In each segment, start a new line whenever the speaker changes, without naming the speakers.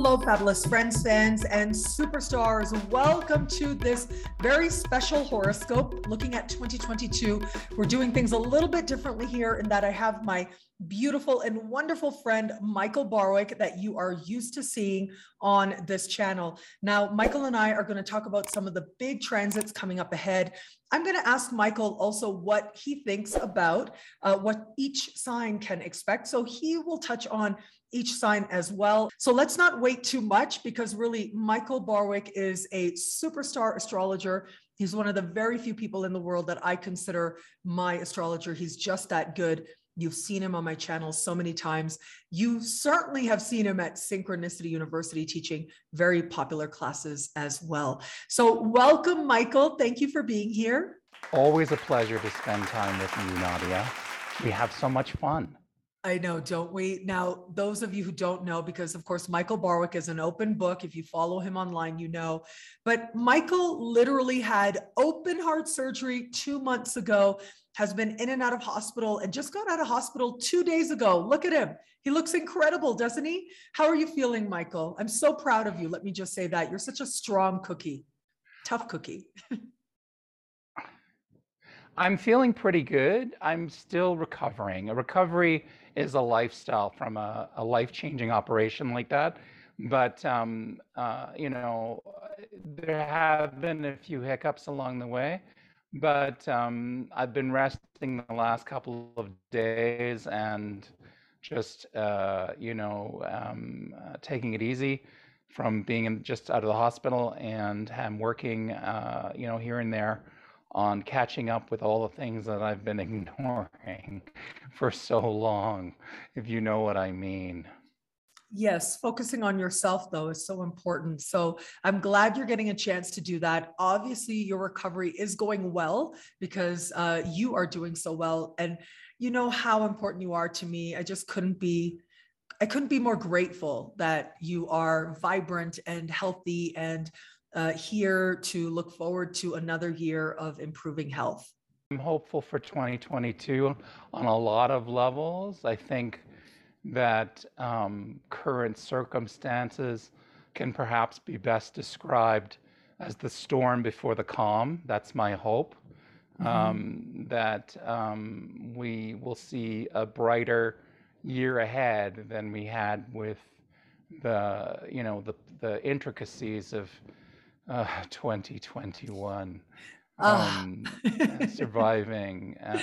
Hello, fabulous friends, fans, and superstars. Welcome to this very special horoscope looking at 2022. We're doing things a little bit differently here in that I have my beautiful and wonderful friend, Michael Barwick, that you are used to seeing on this channel. Now, Michael and I are going to talk about some of the big transits coming up ahead. I'm going to ask Michael also what he thinks about uh, what each sign can expect. So he will touch on each sign as well. So let's not wait too much because really Michael Barwick is a superstar astrologer. He's one of the very few people in the world that I consider my astrologer. He's just that good. You've seen him on my channel so many times. You certainly have seen him at Synchronicity University teaching very popular classes as well. So, welcome, Michael. Thank you for being here.
Always a pleasure to spend time with you, Nadia. We have so much fun.
I know, don't we? Now, those of you who don't know, because of course, Michael Barwick is an open book. If you follow him online, you know. But Michael literally had open heart surgery two months ago, has been in and out of hospital, and just got out of hospital two days ago. Look at him. He looks incredible, doesn't he? How are you feeling, Michael? I'm so proud of you. Let me just say that. You're such a strong cookie, tough cookie.
I'm feeling pretty good. I'm still recovering. A recovery is a lifestyle from a, a life-changing operation like that. But um, uh, you know, there have been a few hiccups along the way. But um, I've been resting the last couple of days and just uh, you know um, uh, taking it easy from being in, just out of the hospital and I'm working uh, you know here and there on catching up with all the things that I've been ignoring for so long, if you know what I mean.
Yes, focusing on yourself though is so important. So I'm glad you're getting a chance to do that. Obviously, your recovery is going well because uh, you are doing so well, and you know how important you are to me. I just couldn't be, I couldn't be more grateful that you are vibrant and healthy and uh, here to look forward to another year of improving health?
I'm hopeful for 2022 on a lot of levels. I think that um, current circumstances can perhaps be best described as the storm before the calm. That's my hope. Mm-hmm. Um, that um, we will see a brighter year ahead than we had with the, you know, the, the intricacies of uh, 2021. Ah. Um, surviving uh,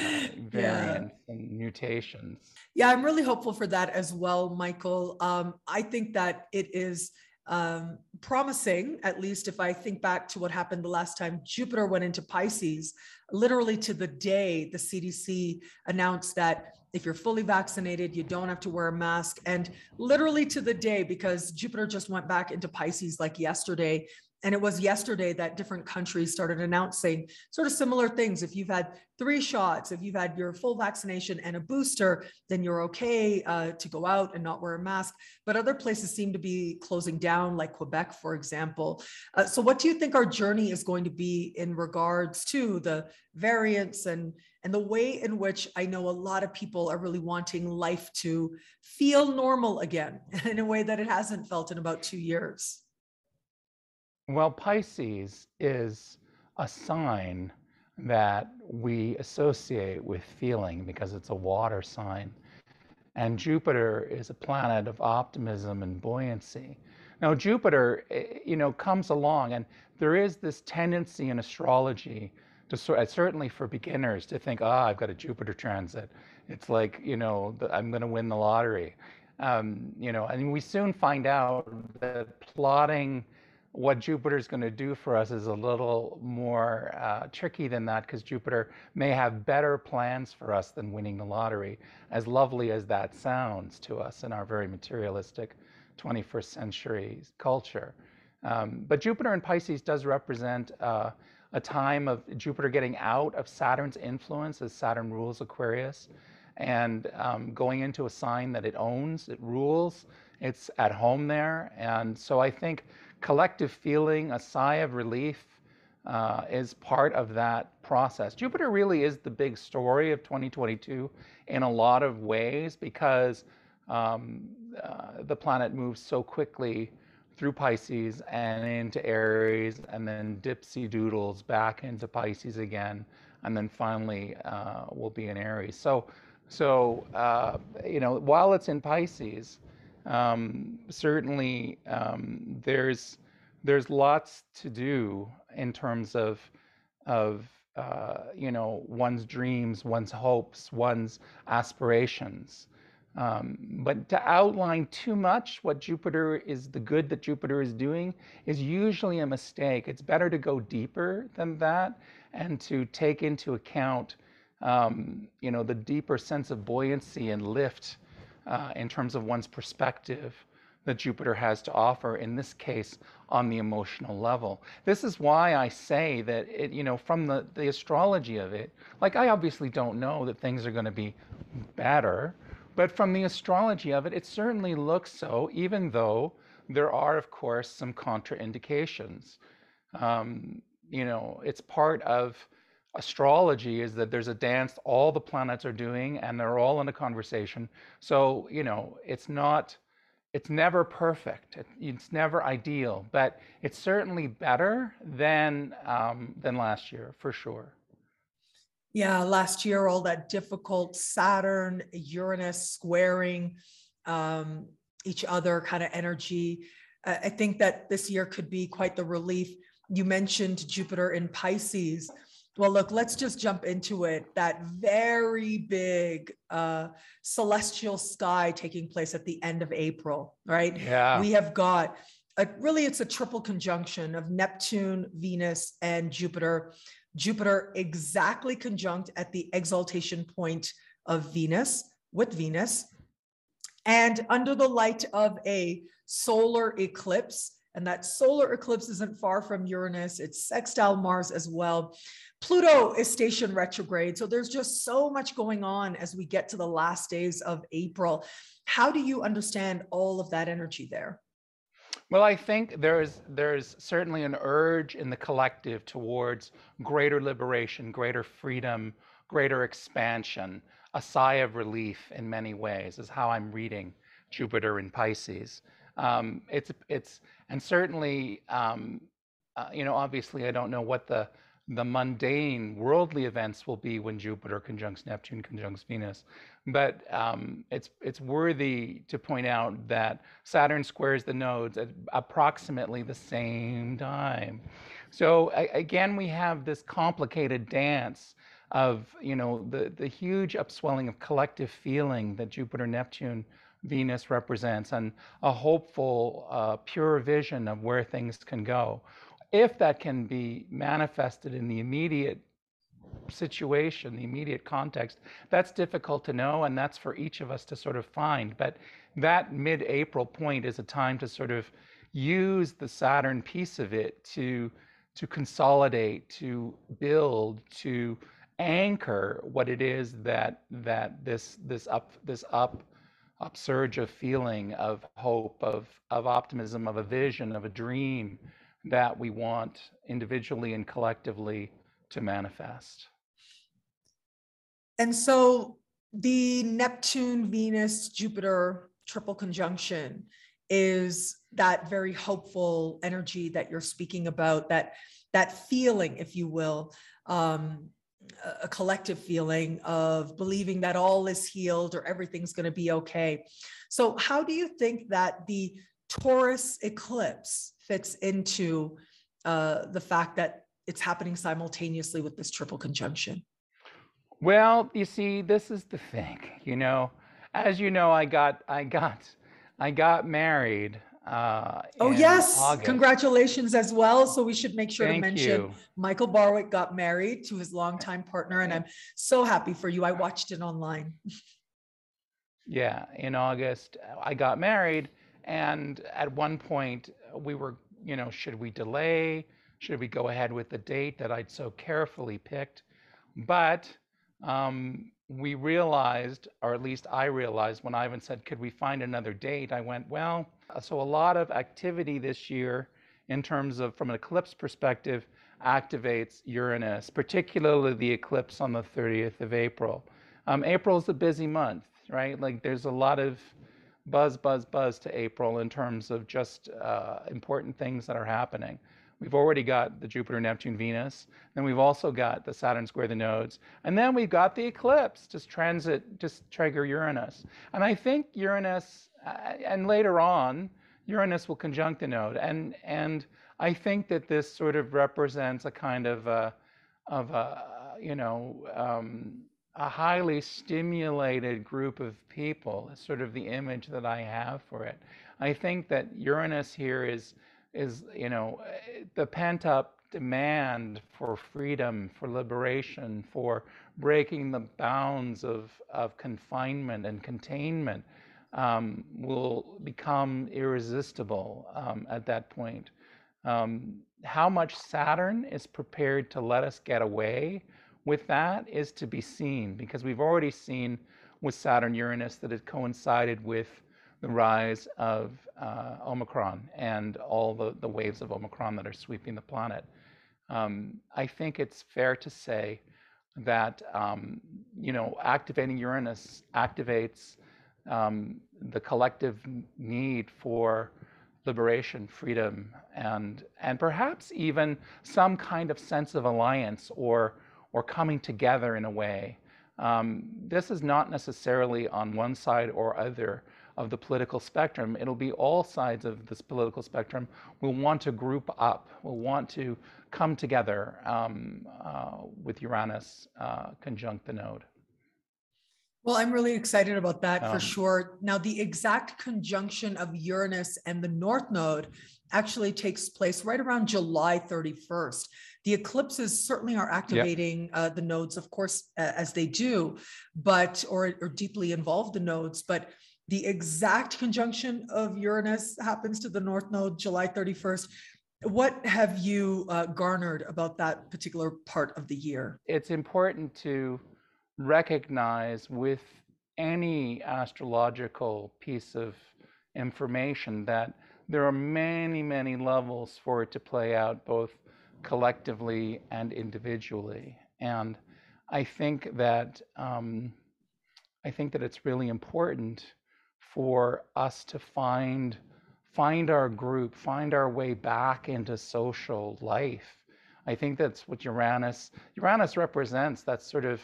variants yeah. and mutations.
Yeah, I'm really hopeful for that as well, Michael. Um, I think that it is um, promising, at least if I think back to what happened the last time Jupiter went into Pisces, literally to the day the CDC announced that if you're fully vaccinated, you don't have to wear a mask. And literally to the day, because Jupiter just went back into Pisces like yesterday, and it was yesterday that different countries started announcing sort of similar things. If you've had three shots, if you've had your full vaccination and a booster, then you're okay uh, to go out and not wear a mask. But other places seem to be closing down, like Quebec, for example. Uh, so, what do you think our journey is going to be in regards to the variants and and the way in which I know a lot of people are really wanting life to feel normal again in a way that it hasn't felt in about two years?
Well, Pisces is a sign that we associate with feeling because it's a water sign. And Jupiter is a planet of optimism and buoyancy. Now, Jupiter, eh, you know, comes along, and there is this tendency in astrology to certainly for beginners to think, ah, oh, I've got a Jupiter transit. It's like, you know, I'm going to win the lottery. Um, you know, and we soon find out that plotting what Jupiter is going to do for us is a little more uh, tricky than that because Jupiter may have better plans for us than winning the lottery, as lovely as that sounds to us in our very materialistic 21st century culture. Um, but Jupiter in Pisces does represent uh, a time of Jupiter getting out of Saturn's influence as Saturn rules Aquarius and um, going into a sign that it owns, it rules, it's at home there. And so I think collective feeling, a sigh of relief, uh, is part of that process. Jupiter really is the big story of 2022 in a lot of ways because um, uh, the planet moves so quickly through Pisces and into Aries, and then dipsy doodles back into Pisces again, and then finally uh, will be in Aries. So, so uh, you know, while it's in Pisces, um, certainly um, there's there's lots to do in terms of of uh, you know one's dreams, one's hopes, one's aspirations. Um, but to outline too much what Jupiter is the good that Jupiter is doing is usually a mistake. It's better to go deeper than that and to take into account, um, you know, the deeper sense of buoyancy and lift uh, in terms of one's perspective that Jupiter has to offer, in this case, on the emotional level. This is why I say that, it, you know, from the, the astrology of it, like I obviously don't know that things are going to be better, but from the astrology of it, it certainly looks so, even though there are, of course, some contraindications. Um, you know, it's part of astrology is that there's a dance all the planets are doing and they're all in a conversation. So, you know, it's not it's never perfect. it's never ideal, but it's certainly better than um, than last year for sure.
Yeah, last year all that difficult Saturn, Uranus squaring um, each other kind of energy. I think that this year could be quite the relief. You mentioned Jupiter in Pisces. Well, look, let's just jump into it. That very big uh, celestial sky taking place at the end of April, right?
Yeah.
We have got a, really, it's a triple conjunction of Neptune, Venus, and Jupiter. Jupiter exactly conjunct at the exaltation point of Venus with Venus. And under the light of a solar eclipse, and that solar eclipse isn't far from Uranus, it's sextile Mars as well. Pluto is station retrograde. So there's just so much going on as we get to the last days of April. How do you understand all of that energy there?
Well, I think there's there's certainly an urge in the collective towards greater liberation, greater freedom, greater expansion, a sigh of relief in many ways is how I'm reading Jupiter in Pisces. Um, it's it's and certainly um, uh, you know obviously I don't know what the the mundane worldly events will be when Jupiter conjuncts Neptune conjuncts Venus. But um, it's it's worthy to point out that Saturn squares the nodes at approximately the same time. So again, we have this complicated dance of you know the the huge upswelling of collective feeling that Jupiter Neptune Venus represents and a hopeful, uh, pure vision of where things can go if that can be manifested in the immediate situation, the immediate context, that's difficult to know, and that's for each of us to sort of find. But that mid April point is a time to sort of use the Saturn piece of it to to consolidate, to build, to anchor what it is that that this this up this up upsurge of feeling of hope of of optimism of a vision of a dream that we want individually and collectively to manifest.
And so the Neptune, Venus, Jupiter triple conjunction is that very hopeful energy that you're speaking about, that that feeling, if you will, um, a collective feeling of believing that all is healed or everything's going to be okay. So, how do you think that the Taurus eclipse fits into uh, the fact that it's happening simultaneously with this triple conjunction?
Well, you see, this is the thing. You know, as you know, I got, I got, I got married. Uh,
oh yes, August. congratulations as well. So we should make sure
Thank
to mention
you.
Michael Barwick got married to his longtime partner, and I'm so happy for you. I watched it online.
yeah, in August, I got married, and at one point, we were, you know, should we delay? Should we go ahead with the date that I'd so carefully picked? But um, we realized, or at least I realized, when Ivan said, could we find another date? I went, well, so a lot of activity this year in terms of, from an eclipse perspective, activates Uranus, particularly the eclipse on the 30th of April. Um, April is a busy month, right? Like there's a lot of buzz, buzz, buzz to April in terms of just uh, important things that are happening. We've already got the Jupiter, Neptune, Venus. Then we've also got the Saturn square the nodes. And then we've got the eclipse, just transit, just trigger Uranus. And I think Uranus, uh, and later on, Uranus will conjunct the node. And, and I think that this sort of represents a kind of a, of a you know, um, a highly stimulated group of people is sort of the image that I have for it. I think that Uranus here is is you know the pent up demand for freedom, for liberation, for breaking the bounds of, of confinement and containment um, will become irresistible um, at that point. Um, how much Saturn is prepared to let us get away with that is to be seen because we've already seen with Saturn Uranus that it coincided with the rise of uh, Omicron and all the, the waves of Omicron that are sweeping the planet. Um, I think it's fair to say that um, you know activating Uranus activates um, the collective need for liberation, freedom, and and perhaps even some kind of sense of alliance or or coming together in a way. Um, this is not necessarily on one side or other of the political spectrum. It'll be all sides of this political spectrum We'll want to group up, We'll want to come together um, uh, with Uranus uh, conjunct the node.
Well, I'm really excited about that um, for sure. Now, the exact conjunction of Uranus and the North Node actually takes place right around July 31st. The eclipses certainly are activating uh, the nodes, of course, uh, as they do, but or, or deeply involve the nodes. But the exact conjunction of Uranus happens to the North Node July 31st. What have you uh, garnered about that particular part of the year?
It's important to recognize with any astrological piece of information that there are many, many levels for it to play out, both collectively and individually. And I think that um, I think that it's really important for us to find find our group, find our way back into social life. I think that's what Uranus Uranus represents. That sort of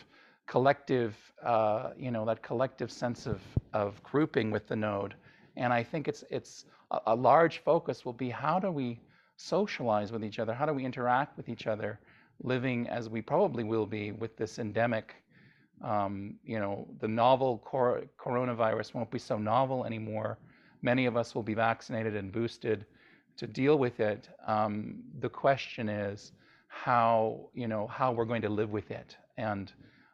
collective, uh, you know, that collective sense of of grouping with the node. And I think it's it's a, a large focus will be how do we socialize with each other? How do we interact with each other, living as we probably will be with this endemic? Um, you know, the novel cor- coronavirus won't be so novel anymore. Many of us will be vaccinated and boosted to deal with it. Um, the question is how you know how we're going to live with it, and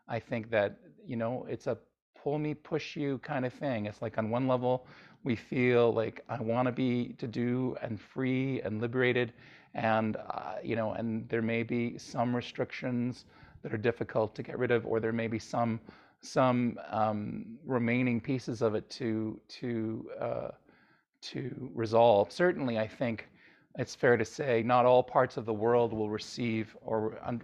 I think that you know it's a pull me push you kind of thing. It's like on one level we feel like I want to be to do and free and liberated, and uh, you know, and there may be some restrictions that are difficult to get rid of, or there may be some some um, remaining pieces of it to to uh, to resolve. Certainly, I think it's fair to say not all parts of the world will receive or un-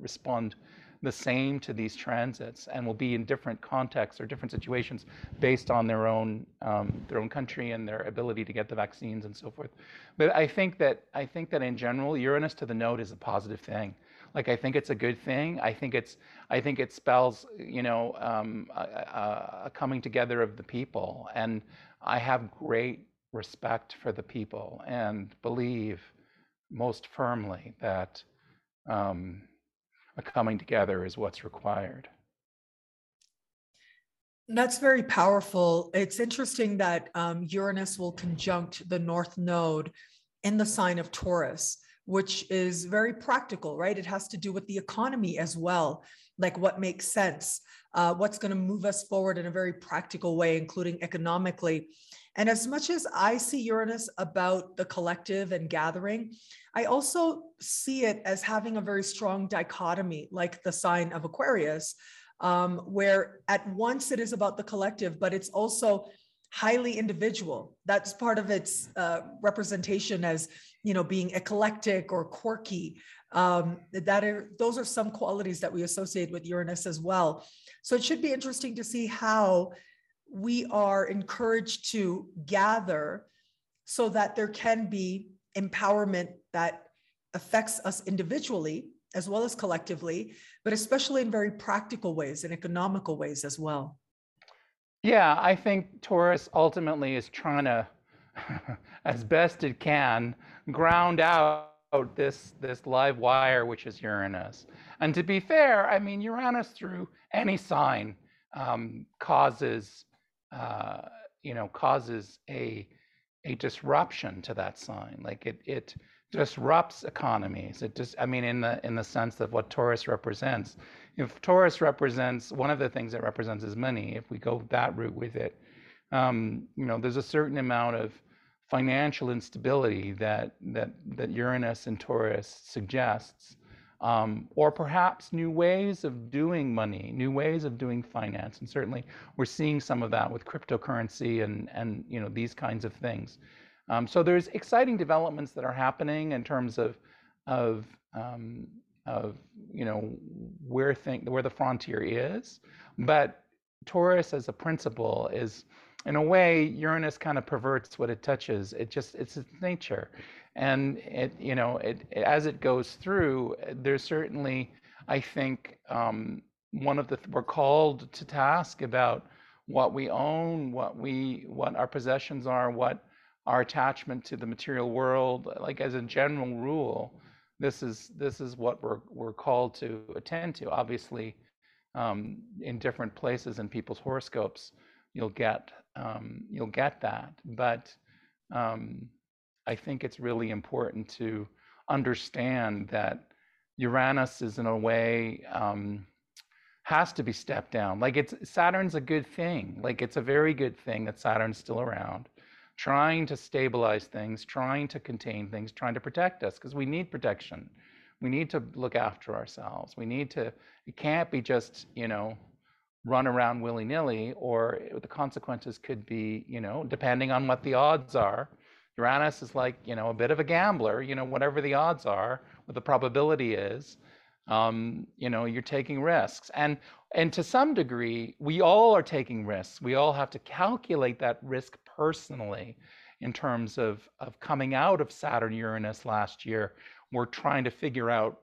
respond the same to these transits and will be in different contexts or different situations based on their own um, their own country and their ability to get the vaccines and so forth. But I think that I think that in general, Uranus to the node is a positive thing. Like I think it's a good thing. I think it's I think it spells you know um, a, a coming together of the people, and I have great respect for the people and believe most firmly that. Um, a coming together is what's required.
That's very powerful. It's interesting that um, Uranus will conjunct the North Node in the sign of Taurus, which is very practical, right? It has to do with the economy as well, like what makes sense, uh, what's going to move us forward in a very practical way, including economically. And as much as I see Uranus about the collective and gathering, I also see it as having a very strong dichotomy, like the sign of Aquarius, um, where at once it is about the collective, but it's also highly individual. That's part of its uh, representation as you know being eclectic or quirky. Um, that are those are some qualities that we associate with Uranus as well. So it should be interesting to see how we are encouraged to gather so that there can be empowerment that affects us individually as well as collectively, but especially in very practical ways and economical ways as well.
Yeah, I think Taurus ultimately is trying to, as best it can, ground out this this live wire, which is Uranus. And to be fair, I mean Uranus through any sign um, causes, uh, you know, causes a a disruption to that sign. Like it it disrupts economies. It just, I mean, in the in the sense of what Taurus represents. If Taurus represents one of the things it represents is money. If we go that route with it, um, you know, there's a certain amount of financial instability that that that Uranus and Taurus suggests. Um, or perhaps new ways of doing money, new ways of doing finance, and certainly we're seeing some of that with cryptocurrency and and you know these kinds of things. Um, so there's exciting developments that are happening in terms of of um, of you know where think where the frontier is, but Taurus as a principle is in a way Uranus kind of perverts what it touches. It just it's its nature, and it you know it, as it goes through. There's certainly I think um, one of the we're called to task about what we own, what we what our possessions are, what our attachment to the material world, like as a general rule, this is this is what we're we're called to attend to. Obviously, um, in different places in people's horoscopes, you'll get um, you'll get that. But um, I think it's really important to understand that Uranus is in a way um, has to be stepped down. Like it's Saturn's a good thing. Like it's a very good thing that Saturn's still around trying to stabilize things, trying to contain things, trying to protect us because we need protection. We need to look after ourselves. We need to, it can't be just, you know, run around willy nilly, or the consequences could be, you know, depending on what the odds are. Uranus is like, you know, a bit of a gambler, you know, whatever the odds are, what the probability is, um, you know, you're taking risks. And and to some degree, we all are taking risks. We all have to calculate that risk personally in terms of, of coming out of Saturn Uranus last year. We're trying to figure out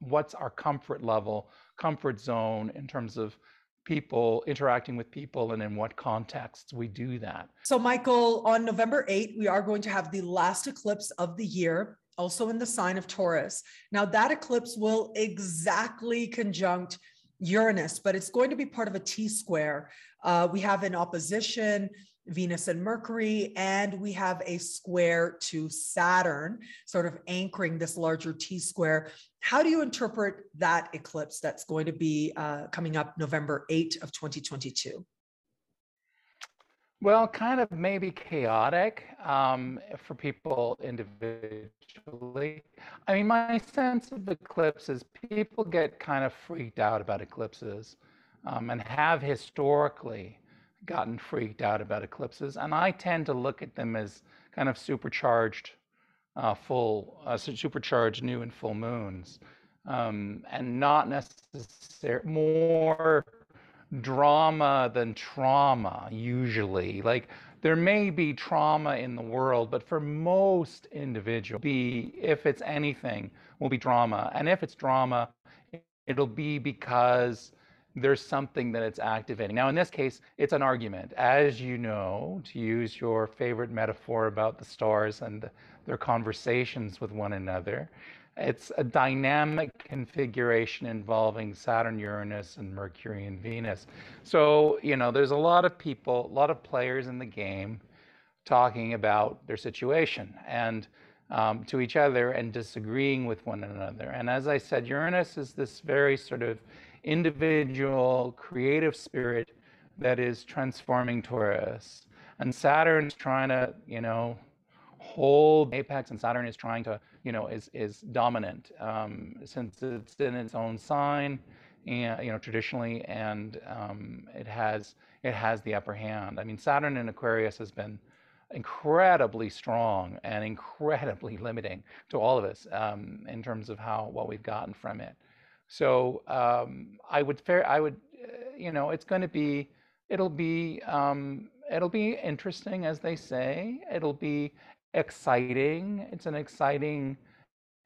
what's our comfort level, comfort zone in terms of people interacting with people and in what contexts we do that.
So, Michael, on November 8, we are going to have the last eclipse of the year, also in the sign of Taurus. Now, that eclipse will exactly conjunct Uranus, but it's going to be part of a T square. Uh, we have an opposition Venus and Mercury, and we have a square to Saturn, sort of anchoring this larger T square. How do you interpret that eclipse that's going to be uh, coming up November 8 of 2022?
Well, kind of maybe chaotic um, for people individually. I mean, my sense of eclipses, people get kind of freaked out about eclipses um, and have historically gotten freaked out about eclipses, and I tend to look at them as kind of supercharged uh, full, uh, supercharged new and full moons, um, and not necessarily more drama than trauma usually. Like there may be trauma in the world, but for most individuals, be if it's anything, will be drama, and if it's drama, it'll be because there's something that it's activating. Now, in this case, it's an argument. As you know, to use your favorite metaphor about the stars and their conversations with one another, it's a dynamic configuration involving Saturn, Uranus, and Mercury and Venus. So, you know, there's a lot of people, a lot of players in the game talking about their situation and um, to each other and disagreeing with one another. And as I said, Uranus is this very sort of individual creative spirit that is transforming Taurus. And Saturn's trying to, you know, hold apex, and Saturn is trying to, you know, is is dominant um, since it's in its own sign, and you know, traditionally, and um, it has it has the upper hand. I mean, Saturn in Aquarius has been incredibly strong and incredibly limiting to all of us um, in terms of how what we've gotten from it. So um, I would fair, I would, uh, you know, it's going to be it'll be um, it'll be interesting, as they say. It'll be exciting. It's an exciting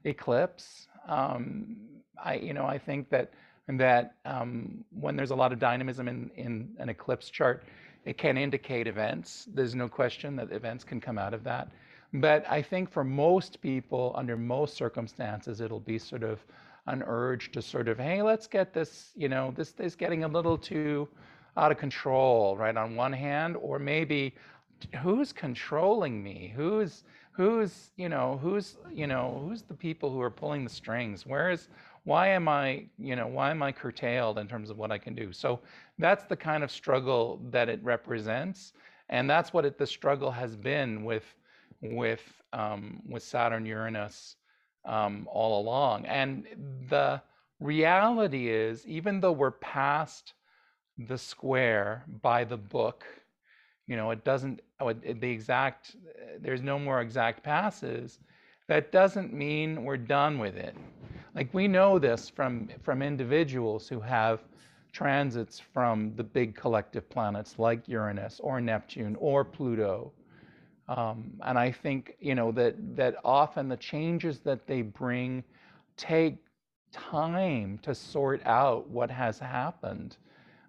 eclipse. Um, I you know I think that that um, when there's a lot of dynamism in in an eclipse chart, it can indicate events. There's no question that events can come out of that. But I think for most people, under most circumstances, it'll be sort of an urge to sort of, hey, let's get this, you know, this is getting a little too out of control, right? On one hand, or maybe who's controlling me? Who's who's you know who's you know who's the people who are pulling the strings? Where is why am I you know why am I curtailed in terms of what I can do? So that's the kind of struggle that it represents, and that's what it, the struggle has been with with um, with Saturn Uranus um, all along. And the reality is, even though we're past the square by the book, you know, it doesn't, oh, the exact, there's no more exact passes. That doesn't mean we're done with it. Like we know this from, from individuals who have transits from the big collective planets like Uranus or Neptune or Pluto um, and I think you know that that often the changes that they bring take time to sort out what has happened.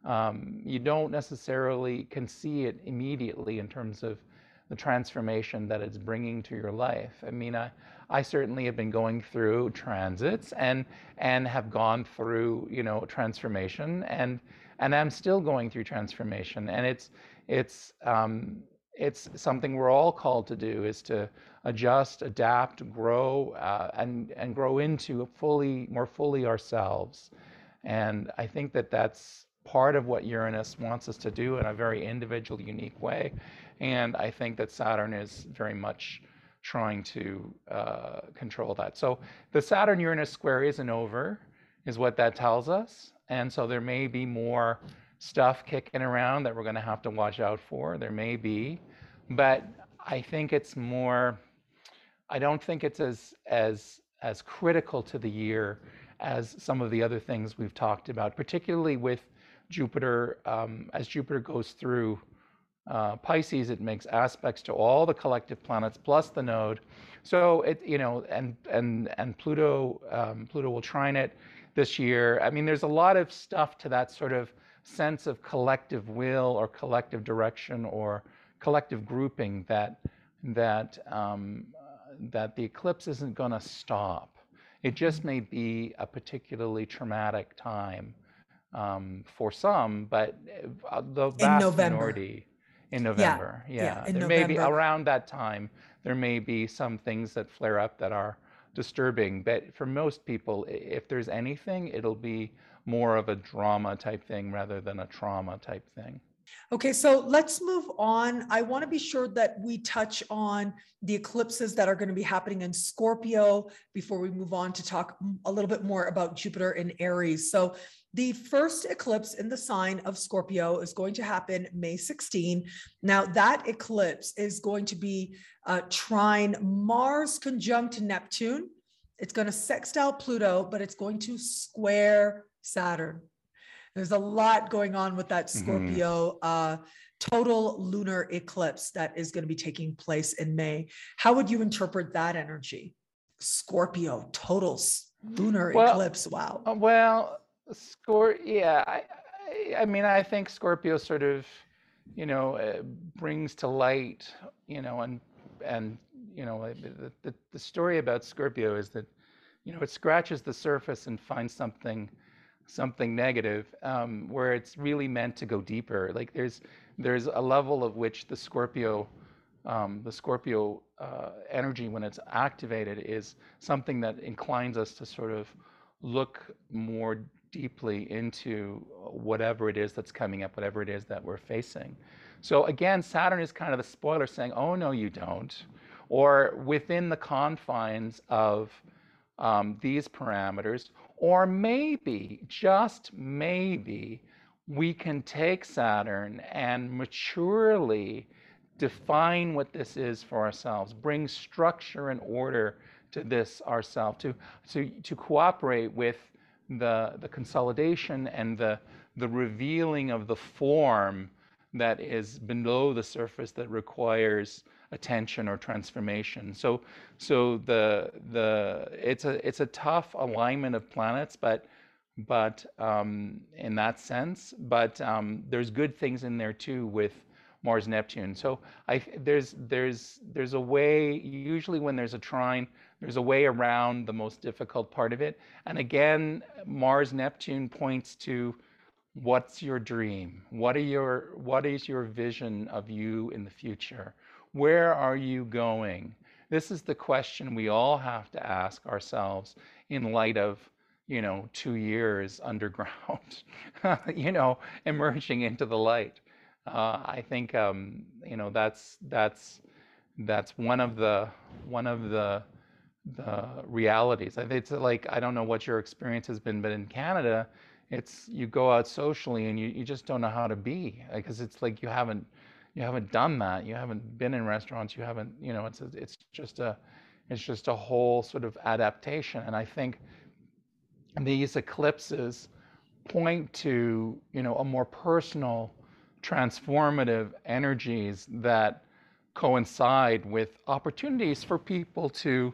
Um, you don't necessarily can see it immediately in terms of the transformation that it's bringing to your life. I mean, I, I certainly have been going through transits and and have gone through you know transformation and and I'm still going through transformation and it's it's um, it's something we're all called to do is to adjust, adapt, grow, uh, and and grow into fully more fully ourselves. And I think that that's part of what Uranus wants us to do in a very individual, unique way. And I think that Saturn is very much trying to uh, control that. So the Saturn Uranus square isn't over, is what that tells us. And so there may be more stuff kicking around that we're going to have to watch out for. There may be but I think it's more. I don't think it's as as as critical to the year as some of the other things we've talked about, particularly with Jupiter. Um, as Jupiter goes through uh, Pisces, it makes aspects to all the collective planets plus the node. So it, you know, and and and Pluto, um, Pluto will trine it this year. I mean, there's a lot of stuff to that sort of sense of collective will or collective direction or collective grouping that that um, that the eclipse isn't going to stop. It just may be a particularly traumatic time um, for some, but uh, the vast minority in November. Yeah, yeah. yeah in there November. may be around that time. There may be some things that flare up that are disturbing, but for most people, if there's anything, it'll be more of a drama type thing rather than a trauma type thing.
Okay, so let's move on. I want to be sure that we touch on the eclipses that are going to be happening in Scorpio before we move on to talk a little bit more about Jupiter in Aries. So, the first eclipse in the sign of Scorpio is going to happen May 16. Now, that eclipse is going to be uh, trine Mars conjunct Neptune. It's going to sextile Pluto, but it's going to square Saturn. There's a lot going on with that mm-hmm. Scorpio mm-hmm. uh, total lunar eclipse that is going to be taking place in May. How would you interpret that energy? Scorpio total lunar well, eclipse. Wow.
Uh, well, Scor, yeah. I, I, I, mean, I think Scorpio sort of, you know, uh, brings to light, you know, and and you know, the, the the story about Scorpio is that, you know, it scratches the surface and finds something something negative, um, where it's really meant to go deeper. Like there's there's a level of which the Scorpio um, the Scorpio uh, energy, when it's activated, is something that inclines us to sort of look more deeply into whatever it is that's coming up, whatever it is that we're facing. So again, Saturn is kind of the spoiler saying, oh, no, you don't. Or within the confines of um, these parameters, or maybe, just maybe, we can take Saturn and maturely define what this is for ourselves, bring structure and order to this ourselves, to, to, to cooperate with the, the consolidation and the, the revealing of the form that is below the surface that requires attention or transformation. So so the the it's a it's a tough alignment of planets, but but um, in that sense, but um, there's good things in there too with Mars Neptune. So I there's there's there's a way usually when there's a trine, there's a way around the most difficult part of it. And again, Mars Neptune points to what's your dream? What are your what is your vision of you in the future? Where are you going? This is the question we all have to ask ourselves in light of, you know, two years underground, you know, emerging into the light. Uh, I think, um, you know, that's that's that's one of the one of the the realities. It's like I don't know what your experience has been, but in Canada, it's you go out socially and you, you just don't know how to be because it's like you haven't you haven't done that you haven't been in restaurants you haven't you know it's a, it's just a it's just a whole sort of adaptation. And i think these eclipses point to you know a more personal transformative energies that coincide with opportunities for people to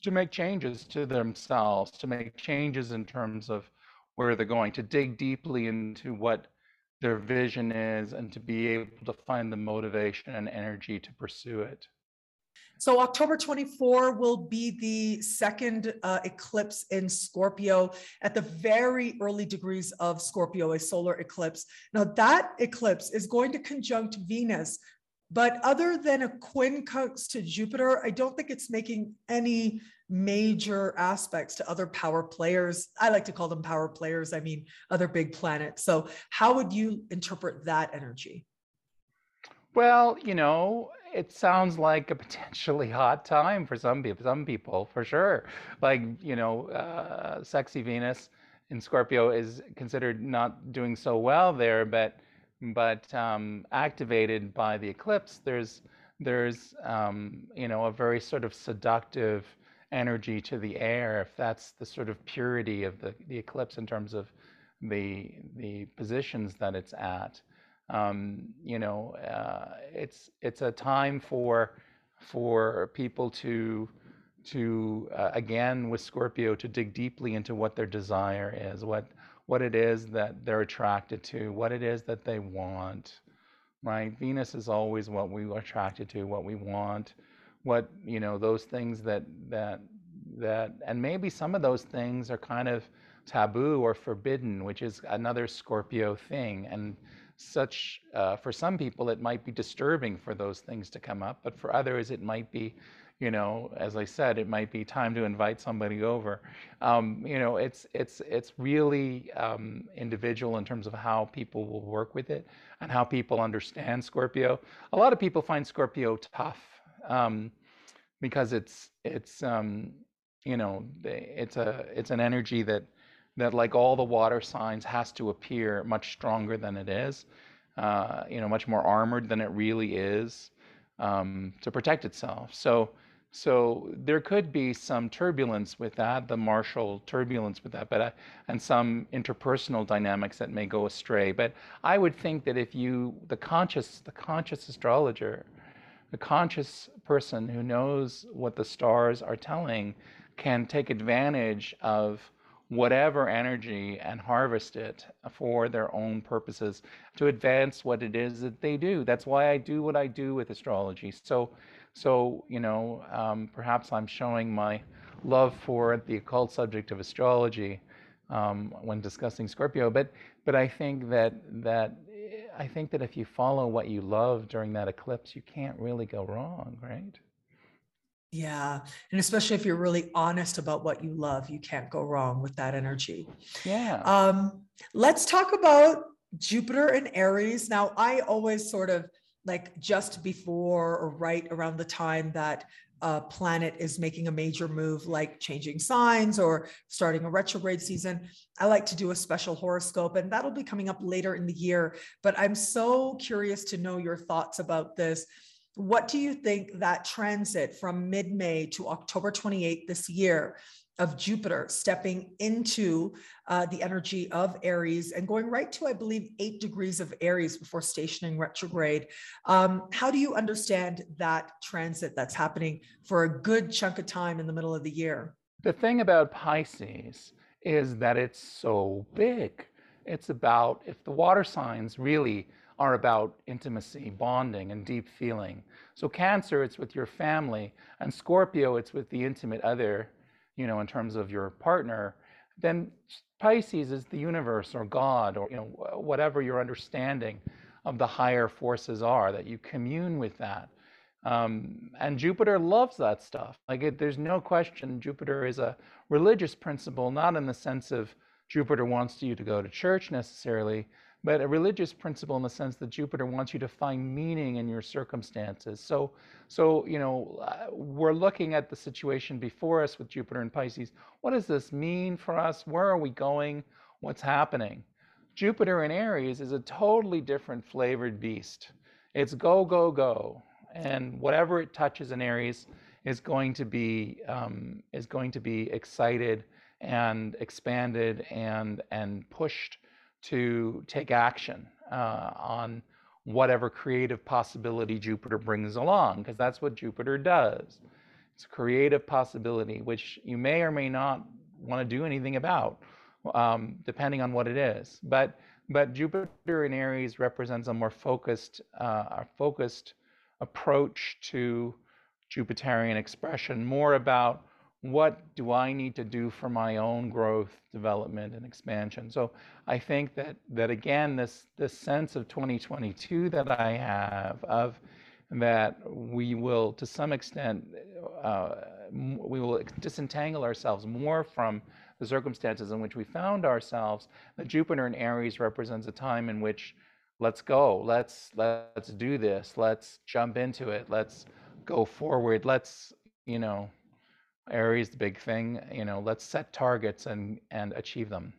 to make changes to themselves to make changes in terms of where they're going to dig deeply into what their vision is and to be able to find the motivation and energy to pursue it.
So October 24 will be the second uh, eclipse in Scorpio at the very early degrees of Scorpio, a solar eclipse. Now that eclipse is going to conjunct Venus, but other than a quincunx to Jupiter, I don't think it's making any major aspects to other power players. I like to call them power players. I mean, other big planets. So, how would you interpret that energy?
Well, you know, it sounds like a potentially hot time for some people. Some people, for sure. Like, you know, uh, sexy Venus in Scorpio is considered not doing so well there, but but um, activated by the eclipse, there's there's um, you know a very sort of seductive energy to the air, if that's the sort of purity of the, the eclipse in terms of the the positions that it's at. Um, you know, uh, it's it's a time for for people to to uh, again with Scorpio to dig deeply into what their desire is, what what it is that they're attracted to, what it is that they want. Right? Venus is always what we are attracted to, what we want what you know those things that that that and maybe some of those things are kind of taboo or forbidden which is another scorpio thing. And such uh, for some people it might be disturbing for those things to come up but for others it might be you know as i said it might be time to invite somebody over. Um, you know it's it's it's really um, individual in terms of how people will work with it and how people understand scorpio. A lot of people find scorpio tough um, because it's it's um, you know it's a it's an energy that that like all the water signs has to appear much stronger than it is, uh, you know, much more armored than it really is um, to protect itself. So so there could be some turbulence with that, the martial turbulence with that, but uh, and some interpersonal dynamics that may go astray. But I would think that if you the conscious the conscious astrologer the conscious person who knows what the stars are telling can take advantage of whatever energy and harvest it for their own purposes to advance what it is that they do. That's why I do what I do with astrology. So, so you know, um, perhaps I'm showing my love for the occult subject of astrology um, when discussing Scorpio. But, but I think that that I think that if you follow what you love during that eclipse, you can't really go wrong, right?
Yeah. And especially if you're really honest about what you love, you can't go wrong with that energy.
Yeah.
Um, let's talk about Jupiter and Aries. Now, I always sort of like just before or right around the time that a planet is making a major move, like changing signs or starting a retrograde season, I like to do a special horoscope, and that'll be coming up later in the year. But I'm so curious to know your thoughts about this. What do you think that transit from mid May to October 28th this year of Jupiter stepping into uh, the energy of Aries and going right to, I believe, eight degrees of Aries before stationing retrograde. Um, how do you understand that transit that's happening for a good chunk of time in the middle of the year?
The thing about Pisces is that it's so big. It's about, if the water signs really are about intimacy, bonding, and deep feeling. So, Cancer, it's with your family, and Scorpio, it's with the intimate other you know, in terms of your partner, then Pisces is the universe or God or, you know, whatever your understanding of the higher forces are, that you commune with that. Um, and Jupiter loves that stuff. Like, it, there's no question Jupiter is a religious principle, not in the sense of Jupiter wants you to go to church necessarily, but a religious principle in the sense that Jupiter wants you to find meaning in your circumstances. So, so you know, uh, we're looking at the situation before us with Jupiter and Pisces. What does this mean for us? Where are we going? What's happening? Jupiter in Aries is a totally different flavored beast. It's go, go, go, and whatever it touches in Aries is going to be um, is going to be excited and expanded and and pushed to take action uh, on whatever creative possibility Jupiter brings along, because that's what Jupiter does. It's creative possibility, which you may or may not want to do anything about, um, depending on what it is. But but Jupiter in Aries represents a more focused, uh, a focused approach to Jupiterian expression, more about what do I need to do for my own growth, development, and expansion? So I think that that again, this this sense of 2022 that I have of that we will, to some extent, uh, we will disentangle ourselves more from the circumstances in which we found ourselves. That Jupiter in Aries represents a time in which let's go, let's let's do this, let's jump into it, let's go forward, let's you know Aries, the big thing, you know, let's set targets and and achieve them.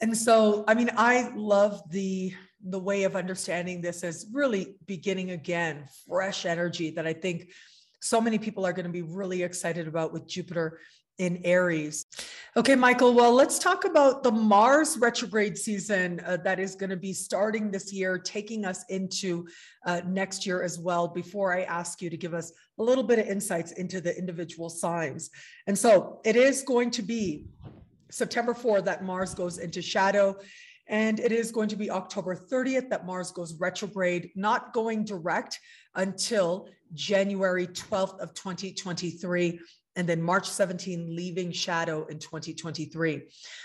And so, I mean, I love the the way of understanding this as really beginning again, fresh energy that I think so many people are going to be really excited about with Jupiter in Aries. Okay, Michael, well, let's talk about the Mars retrograde season uh, that is going to be starting this year, taking us into uh, next year as well, before I ask you to give us a little bit of insights into the individual signs. And so it is going to be September 4 that Mars goes into shadow. And it is going to be October 30th that Mars goes retrograde, not going direct until January 12th of 2023 and then March 17 leaving shadow in 2023.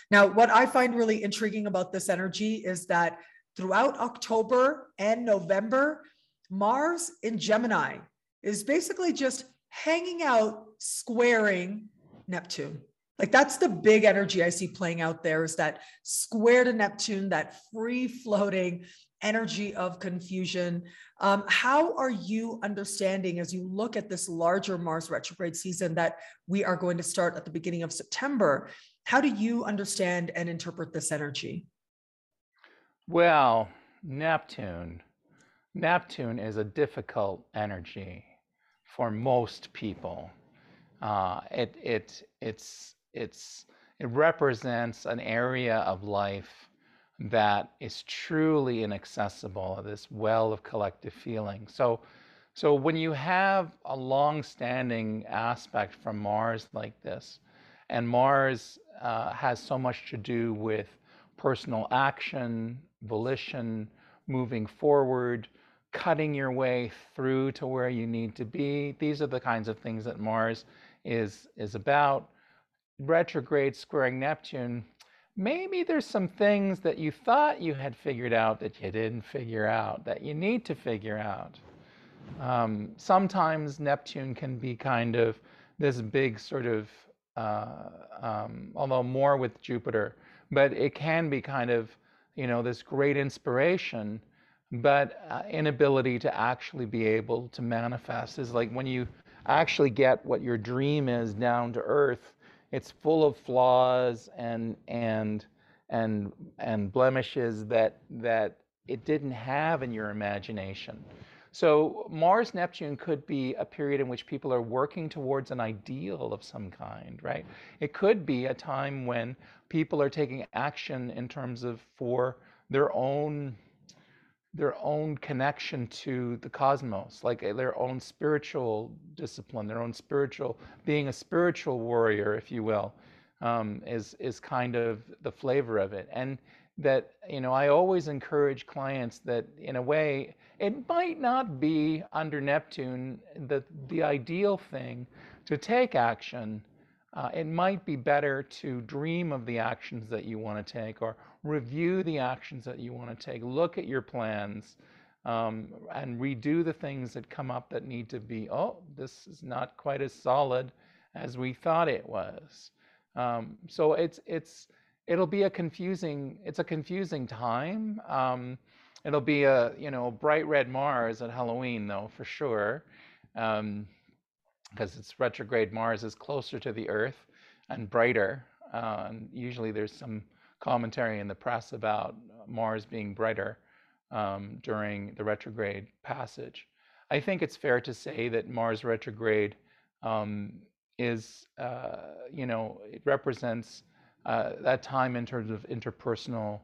Now, what I find really intriguing about this energy is that throughout October and November, Mars in Gemini is basically just hanging out, squaring Neptune. Like that's the big energy I see playing out there is that square to Neptune, that free floating energy of confusion. Um, how are you understanding as you look at this larger Mars retrograde season that we are going to start at the beginning of September? How do you understand and interpret this energy?
Well, Neptune. Neptune is a difficult energy for most people. Uh, it, it, it's, it's, it represents an area of life that is truly inaccessible, this well of collective feeling. So, so when you have a long-standing aspect from Mars like this, and Mars uh, has so much to do with personal action, volition, moving forward, cutting your way through to where you need to be. These are the kinds of things that Mars is is about. Retrograde squaring Neptune maybe there's some things that you thought you had figured out that you didn't figure out, that you need to figure out. Um, sometimes Neptune can be kind of this big sort of, uh, um, although more with Jupiter, but it can be kind of, you know, this great inspiration, but uh, inability to actually be able to manifest is like when you actually get what your dream is down to earth it's full of flaws and and and and blemishes that that it didn't have in your imagination. So Mars Neptune could be a period in which people are working towards an ideal of some kind, right? It could be a time when people are taking action in terms of for their own their own connection to the cosmos, like uh, their own spiritual discipline, their own spiritual being a spiritual warrior, if you will, um, is is kind of the flavor of it. And that you know, I always encourage clients that in a way it might not be under Neptune the the ideal thing to take action. Uh, it might be better to dream of the actions that you want to take or review the actions that you want to take, look at your plans, um, and redo the things that come up that need to be, oh, this is not quite as solid as we thought it was. Um, so it's, it's, it'll be a confusing, it's a confusing time. Um, it'll be a, you know, bright red Mars at Halloween though, for sure. because um, it's retrograde Mars is closer to the Earth and brighter. Uh, and usually there's some commentary in the press about Mars being brighter um, during the retrograde passage. I think it's fair to say that Mars retrograde um, is, uh, you know, it represents uh, that time in terms of interpersonal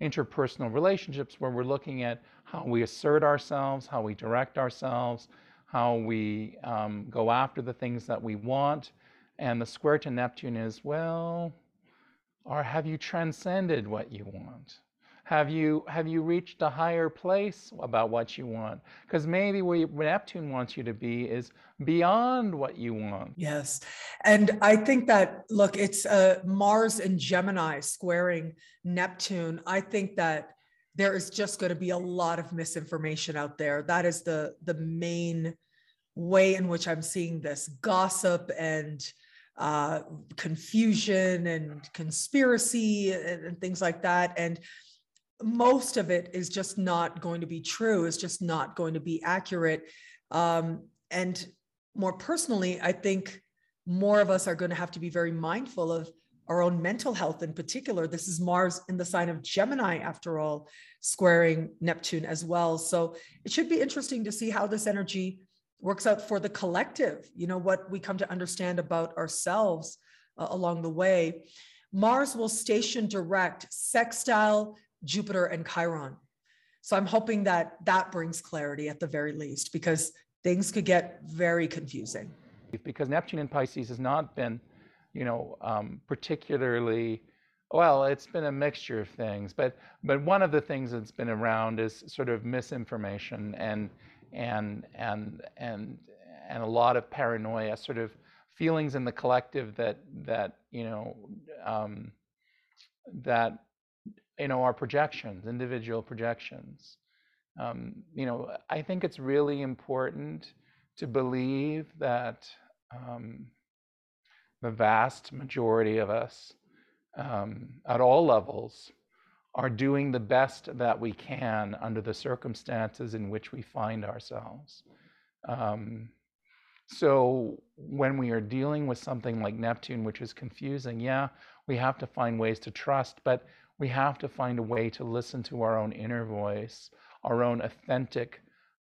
interpersonal relationships where we're looking at how we assert ourselves, how we direct ourselves, how we um, go after the things that we want. And the square to Neptune is, well, or have you transcended what you want? Have you have you reached a higher place about what you want? Because maybe where Neptune wants you to be is beyond what you want.
Yes, and I think that look, it's uh, Mars and Gemini squaring Neptune. I think that there is just going to be a lot of misinformation out there. That is the the main way in which I'm seeing this gossip and uh, confusion and conspiracy and, and things like that. And most of it is just not going to be true, it's just not going to be accurate. Um, and more personally, I think more of us are going to have to be very mindful of our own mental health in particular. This is Mars in the sign of Gemini, after all, squaring Neptune as well. So it should be interesting to see how this energy works out for the collective, you know, what we come to understand about ourselves uh, along the way. Mars will station direct sextile Jupiter and Chiron. So I'm hoping that that brings clarity at the very least, because things could get very confusing.
Because Neptune in Pisces has not been, you know, um, particularly well. It's been a mixture of things, but but one of the things that's been around is sort of misinformation and and and and and a lot of paranoia, sort of feelings in the collective that that you know um, that you know are projections, individual projections. Um, you know, I think it's really important to believe that um, the vast majority of us um, at all levels are doing the best that we can under the circumstances in which we find ourselves. Um, so when we are dealing with something like Neptune, which is confusing, yeah, we have to find ways to trust, but we have to find a way to listen to our own inner voice, our own authentic,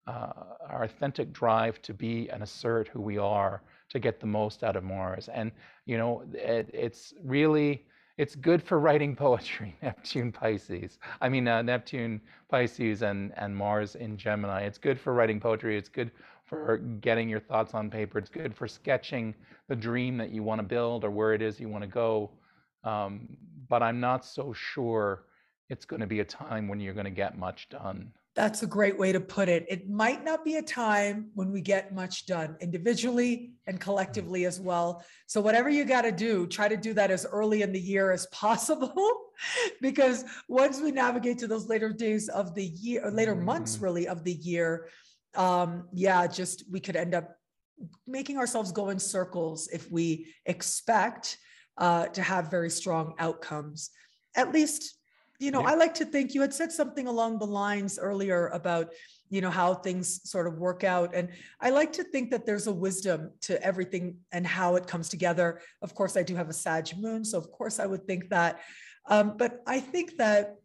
uh, our authentic drive to be and assert who we are, to get the most out of Mars. And you know, it, it's really it's good for writing poetry, Neptune Pisces. I mean, uh, Neptune Pisces and, and Mars in Gemini. It's good for writing poetry. It's good for getting your thoughts on paper. It's good for sketching the dream that you want to build or where it is you want to go. Um, but I'm not so sure it's going to be a time when you're going to get much done.
That's a great way to put it. It might not be a time when we get much done individually and collectively as well. So, whatever you got to do, try to do that as early in the year as possible. because once we navigate to those later days of the year, or later months mm-hmm. really of the year, um, yeah, just we could end up making ourselves go in circles if we expect uh, to have very strong outcomes. At least you know, yeah. I like to think you had said something along the lines earlier about, you know, how things sort of work out. And I like to think that there's a wisdom to everything and how it comes together. Of course, I do have a Sag moon. So, of course, I would think that. Um, but I think that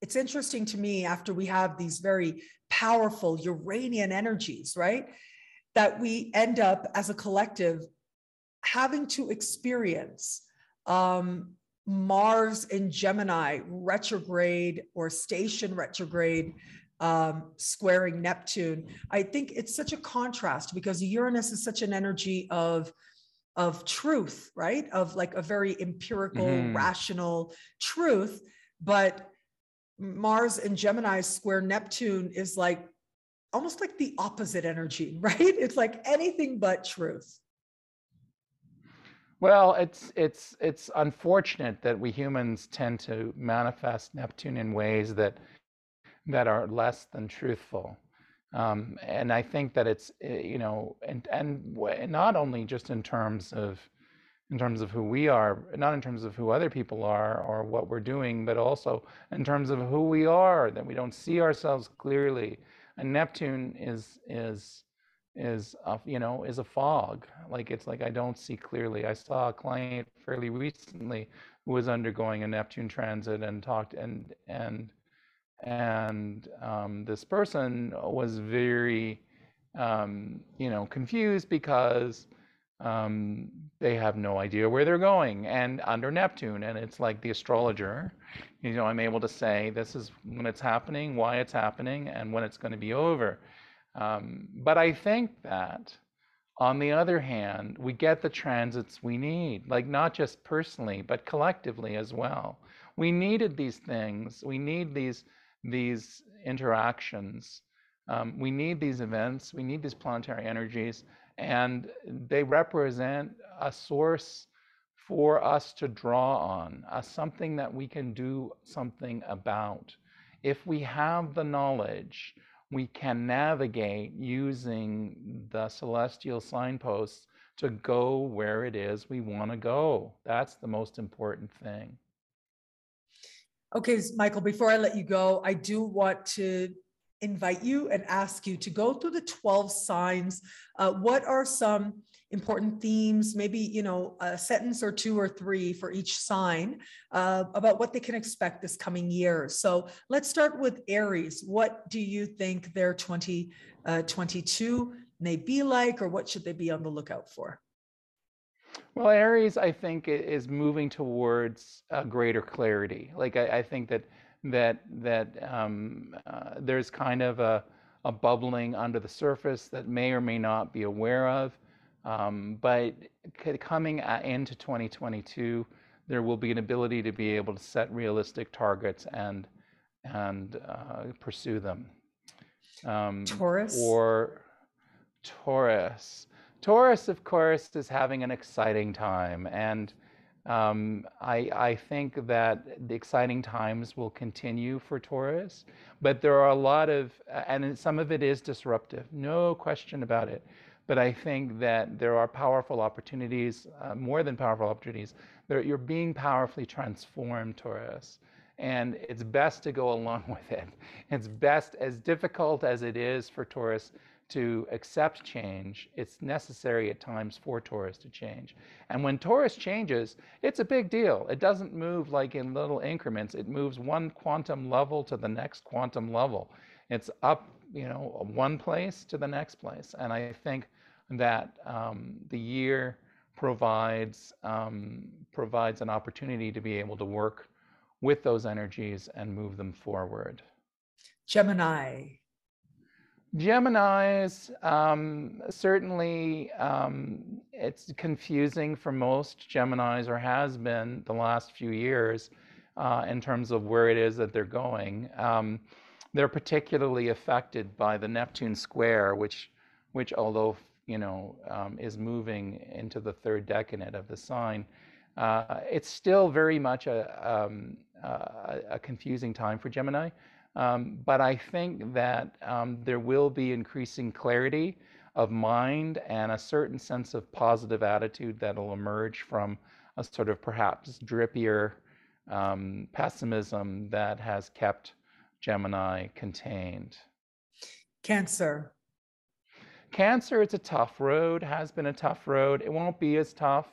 it's interesting to me after we have these very powerful Uranian energies, right? That we end up as a collective having to experience um, Mars in Gemini retrograde or station retrograde um, squaring Neptune. I think it's such a contrast because Uranus is such an energy of of truth, right? Of like a very empirical, mm-hmm. rational truth. But Mars and Gemini square Neptune is like almost like the opposite energy, right? It's like anything but truth.
Well, it's it's it's unfortunate that we humans tend to manifest Neptune in ways that that are less than truthful. Um, and I think that it's eh, you know and and not only just in terms of in terms of who we are, not in terms of who other people are or what we're doing, but also in terms of who we are, that we don't see ourselves clearly. And Neptune is is is a, you know is a fog. Like it's like I don't see clearly. I saw a client fairly recently who was undergoing a Neptune transit and talked and and and um, this person was very um, you know confused because um, they have no idea where they're going and under neptune and it's like the astrologer you know i'm able to say this is when it's happening why it's happening and when it's going to be over um, but i think that on the other hand we get the transits we need like not just personally but collectively as well. We needed these things. We need these these interactions. Um, we need these events. We need these planetary energies. And they represent a source for us to draw on, uh, something that we can do something about. If we have the knowledge, we can navigate using the celestial signposts to go where it is we want to go. That's the most important thing.
Okay, Michael, before I let you go, I do want to invite you and ask you to go through the 12 signs. Uh, what are some important themes, maybe, you know, a sentence or two or three for each sign uh, about what they can expect this coming year. So let's start with Aries. What do you think their 2022 uh, may be like, or what should they be on the lookout for?
Well, Aries, I think, is moving towards a greater clarity. Like, I, I think that that that um, uh, there's kind of a, a bubbling under the surface that may or may not be aware of. Um, but coming into 2022, there will be an ability to be able to set realistic targets and and uh, pursue them.
Um, Taurus
or Taurus. Taurus, of course, is having an exciting time, and um, I, I, think that the exciting times will continue for Taurus, but there are a lot of, and some of it is disruptive, no question about it. But I think that there are powerful opportunities, uh, more than powerful opportunities. There, you're being powerfully transformed, Taurus. And it's best to go along with it. It's best, as difficult as it is for Taurus to accept change, it's necessary at times for Taurus to change. And when Taurus changes, it's a big deal. It doesn't move like in little increments, it moves one quantum level to the next quantum level. It's up, you know, one place to the next place. And I think that um, the year provides um, provides an opportunity to be able to work with those energies and move them forward.
Gemini,
Geminis, um, certainly um, it's confusing for most Geminis, or has been the last few years, uh, in terms of where it is that they're going. Um, they're particularly affected by the Neptune square, which, which although you know um, is moving into the third decanate of the sign, uh, it's still very much a, um, a, a confusing time for Gemini. Um, but I think that um, there will be increasing clarity of mind and a certain sense of positive attitude that'll emerge from a sort of perhaps drippier um, pessimism that has kept Gemini contained.
Cancer.
Cancer, it's a tough road, has been a tough road. It won't be as tough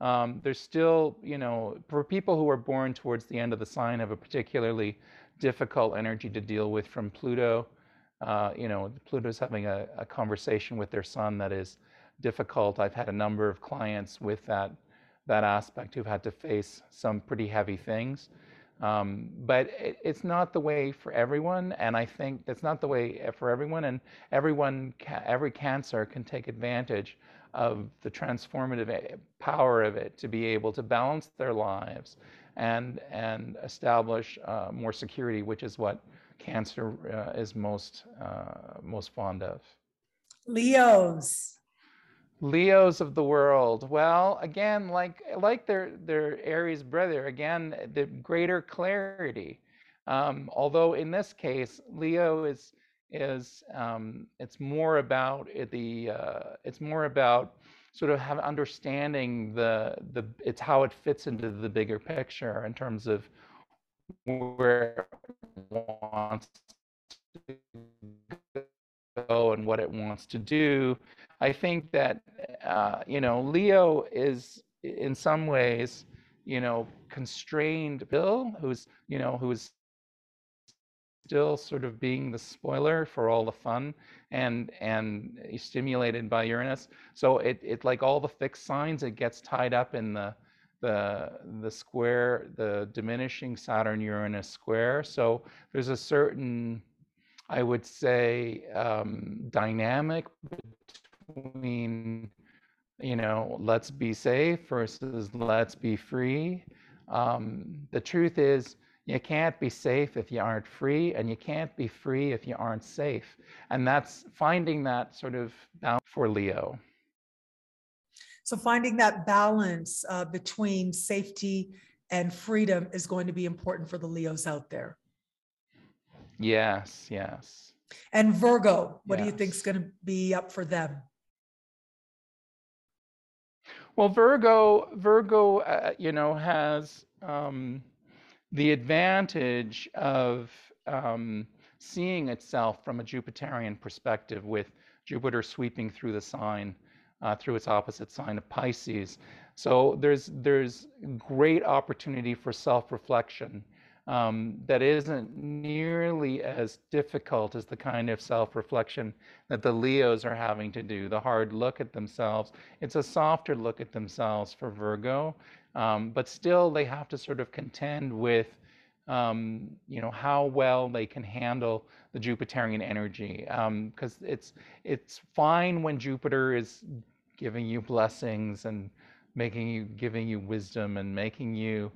Um, there's still, you know, for people who are born towards the end of the sign have a particularly difficult energy to deal with from Pluto. Uh, you know, Pluto's having a, a, conversation with their sun that is difficult. I've had a number of clients with that that aspect who've had to face some pretty heavy things. Um, but it, it's not the way for everyone, and I think that's not the way for everyone. And everyone, every cancer can take advantage of the transformative eh, power of it to be able to balance their lives and and establish uh, more security, which is what cancer uh, is most uh, most fond of.
Leos.
Leos of the world. Well, again, like like their their Aries brother, again, the greater clarity. Um, although in this case, Leo is is um, it's more about the uh, it's more about sort of have understanding the the it's how it fits into the bigger picture in terms of where it wants to go and what it wants to do. I think that uh, you know Leo is in some ways you know constrained Bill, who's you know who's still sort of being the spoiler for all the fun and and stimulated by Uranus. So it it like all the fixed signs, it gets tied up in the the the square, the diminishing Saturn Uranus square. So there's a certain, I would say, um, dynamic between, you know, let's be safe versus let's be free. Um, the truth is, you can't be safe if you aren't free, and you can't be free if you aren't safe. And that's finding that sort of balance for Leo.
So, finding that balance uh, between safety and freedom is going to be important for the Leos out there.
Yes, yes.
And Virgo, what yes. do you think is going to be up for them?
Well, Virgo, Virgo, uh, you know, has um, the advantage of um, seeing itself from a Jupiterian perspective, with Jupiter sweeping through the sign, uh, through its opposite sign of Pisces. So there's there's great opportunity for self-reflection um, that isn't nearly as difficult as the kind of self reflection that the Leos are having to do, the hard look at themselves. It's a softer look at themselves for Virgo, um, but still they have to sort of contend with. Um, you know how well they can handle the Jupiterian energy, because um, it's it's fine when Jupiter is giving you blessings and making you giving you wisdom and making you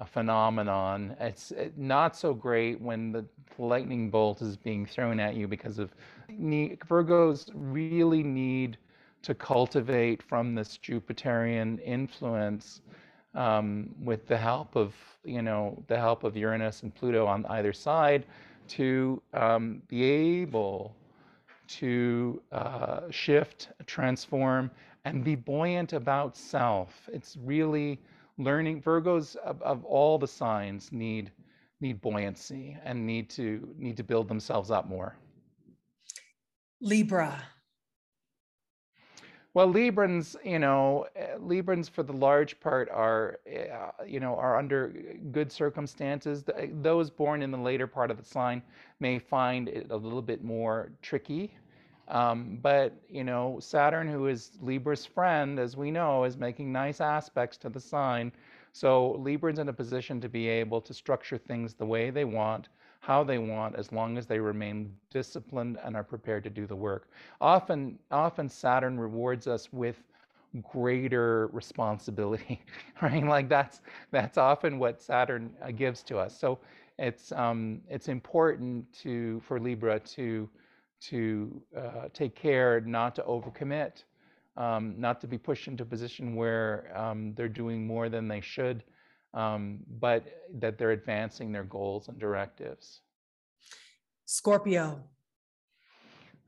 a phenomenon. It's not so great when the lightning bolt is being thrown at you because of Virgos really need to cultivate from this Jupiterian influence um, with the help of you know the help of Uranus and Pluto on either side to um, be able to uh, shift, transform, and be buoyant about self. It's really learning Virgos of, of all the signs need need buoyancy and need to need to build themselves up more.
Libra.
Well, Librans, you know, eh, Librans for the large part are, uh, you know, are under good circumstances. Those born in the later part of the sign may find it a little bit more tricky um, but you know, Saturn, who is Libra's friend, as we know, is making nice aspects to the sign. So Libra's in a position to be able to structure things the way they want, how they want, as long as they remain disciplined and are prepared to do the work. Often, often Saturn rewards us with greater responsibility, right? Like that's that's often what Saturn uh, gives to us. So it's um, it's important to for Libra to to uh, take care not to overcommit, um, not to be pushed into a position where um, they're doing more than they should, um, but that they're advancing their goals and directives.
Scorpio.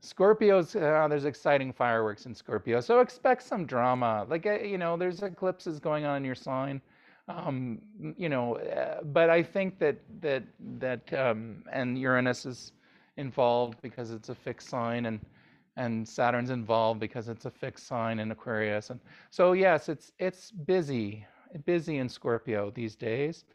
Scorpios, uh, there's exciting fireworks in Scorpio, so expect some drama. Like uh, you know, there's eclipses going on in your sign. Um, you know, uh, but I think that that that um, and Uranus is involved because it's a fixed sign and and Saturn's involved because it's a fixed sign in Aquarius. And so yes, it's it's busy, busy in Scorpio these days.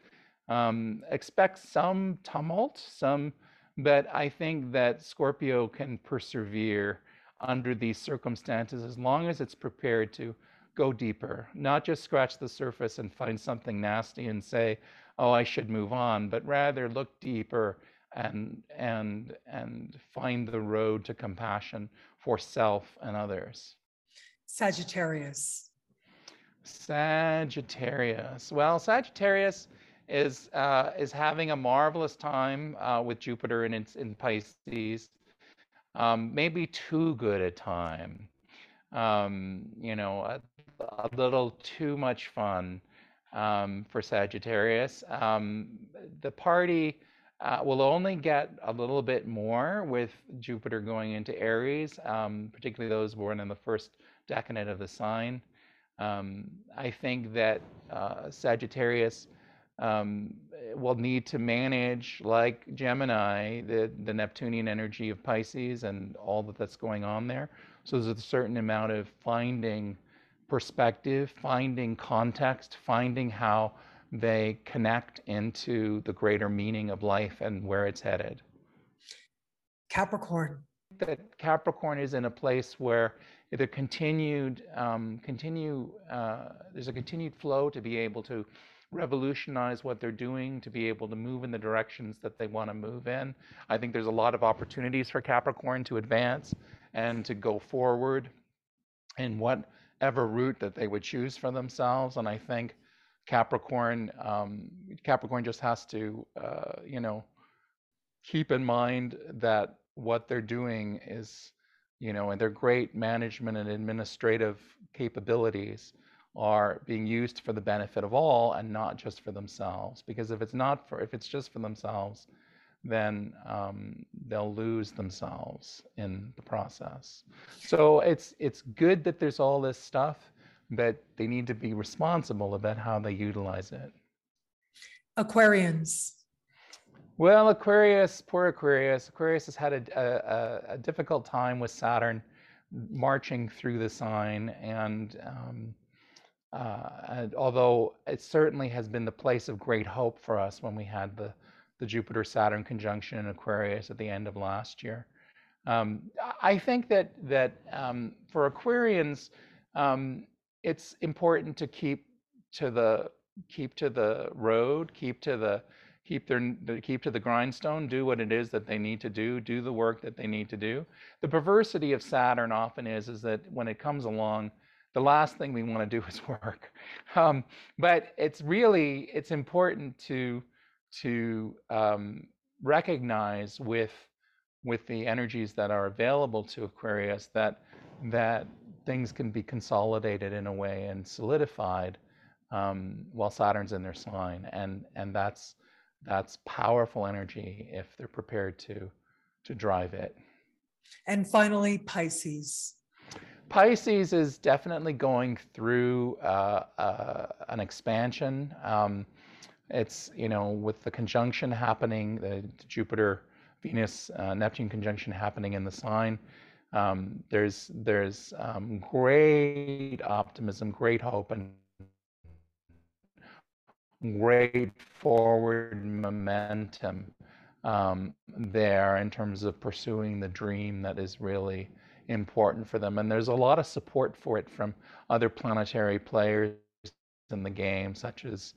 Um, expect some tumult, some, but I think that Scorpio can persevere under these circumstances as long as it's prepared to go deeper, not just scratch the surface and find something nasty and say, "Oh, I should move on," but rather look deeper and and and find the road to compassion for self and others.
Sagittarius.
Sagittarius. Well, Sagittarius is uh, is having a marvelous time uh, with Jupiter in in Pisces. Um, maybe too good a time. Um, you know, a, a, little too much fun um, for Sagittarius. Um, the party uh, we'll only get a little bit more with Jupiter going into Aries, um, particularly those born in the first decanate of the sign. Um, I think that uh, Sagittarius um, will need to manage, like Gemini, the, the Neptunian energy of Pisces and all that that's going on there. So there's a certain amount of finding perspective, finding context, finding how they connect into the greater meaning of life and where it's headed.
Capricorn.
That Capricorn is in a place where the continued, um, continue, uh, there's a continued flow to be able to revolutionize what they're doing, to be able to move in the directions that they want to move in. I think there's a lot of opportunities for Capricorn to advance and to go forward in whatever route that they would choose for themselves. And I think Capricorn, um, Capricorn just has to, uh, you know, keep in mind that what they're doing is, you know, and their great management and administrative capabilities are being used for the benefit of all and not just for themselves. Because if it's not for, if it's just for themselves, then um, they'll lose themselves in the process. So it's it's good that there's all this stuff but they need to be responsible about how they utilize it.
Aquarians.
Well, Aquarius, poor Aquarius. Aquarius has had a, a, a difficult time with Saturn marching through the sign, and, um, uh, and although it certainly has been the place of great hope for us when we had the the Jupiter Saturn conjunction in Aquarius at the end of last year. Um, I think that that um, for Aquarians, um, it's important to keep to the keep to the road, keep to the keep their keep to the grindstone, do what it is that they need to do, do the work that they need to do. The perversity of Saturn often is is that when it comes along, the last thing we want to do is work. Um, but it's really it's important to to um, recognize with with the energies that are available to Aquarius that that things can be consolidated in a way and solidified um, while Saturn's in their sign, and and that's that's powerful energy if they're prepared to to drive it.
And finally, Pisces.
Pisces is definitely going through uh, uh, an expansion. Um, it's you know with the conjunction happening, the Jupiter Venus uh, Neptune conjunction happening in the sign um, there's there's um, great optimism, great hope, and great forward momentum um, there in terms of pursuing the dream that is really important for them. And there's a lot of support for it from other planetary players in the game, such as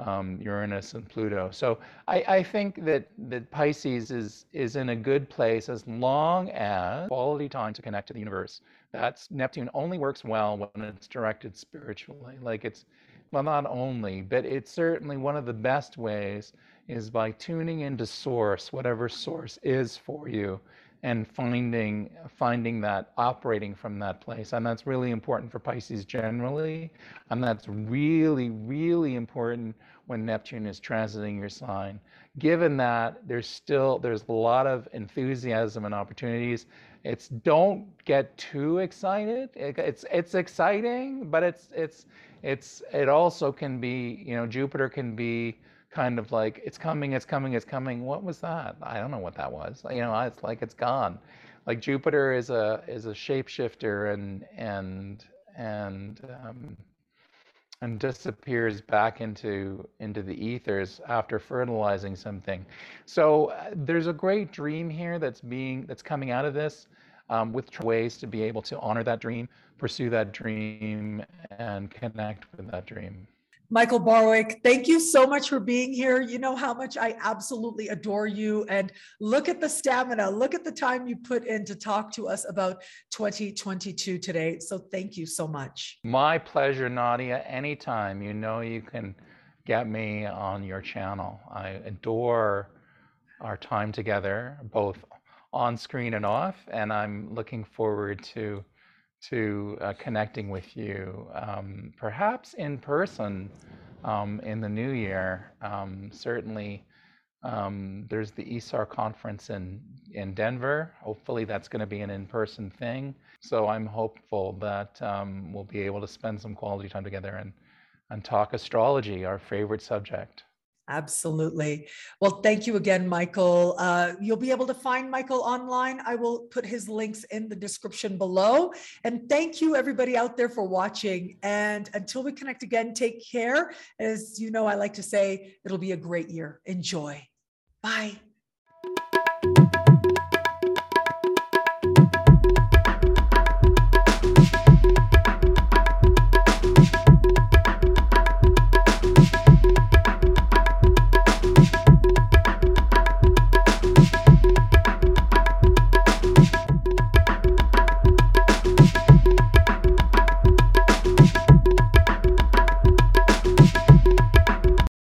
um, Uranus and Pluto. So I, I, think that, that Pisces is, is in a good place as long as quality time to connect to the universe. That's Neptune only works well when it's directed spiritually. Like it's, well, not only, but it's certainly one of the best ways is by tuning into source, whatever source is for you, and finding finding that operating from that place and that's really important for pisces generally and that's really really important when neptune is transiting your sign. Given that there's still there's a lot of enthusiasm and opportunities. It's don't get too excited. It, it's it's exciting but it's it's it's it also can be you know jupiter can be kind of like it's coming, it's coming, it's coming. What was that? I don't know what that was. You know, it's like it's gone. like Jupiter is a is a shapeshifter and and and um, and disappears back into into the ethers after fertilizing something. So uh, there's a great dream here that's being that's coming out of this um, with ways to be able to honor that dream, pursue that dream, and connect with that dream.
Michael Barwick, thank you so much for being here. You know how much I absolutely adore you. And look at the stamina, look at the time you put in to talk to us about 2022 today. So thank you so much.
My pleasure, Nadia. Anytime you know you can get me on your channel. I adore our time together, both on screen and off. And I'm looking forward to to uh, connecting with you, um, perhaps in person um, in the new year. Um, certainly, um, there's the ISAR conference in, in Denver. Hopefully, that's going to be an in person thing. So I'm hopeful that um, we'll be able to spend some quality time together and, and talk astrology, our favorite subject.
Absolutely. Well, thank you again, Michael. Uh, you'll be able to find Michael online. I will put his links in the description below. And thank you, everybody out there, for watching. And until we connect again, take care. As you know, I like to say, it'll be a great year. Enjoy. Bye.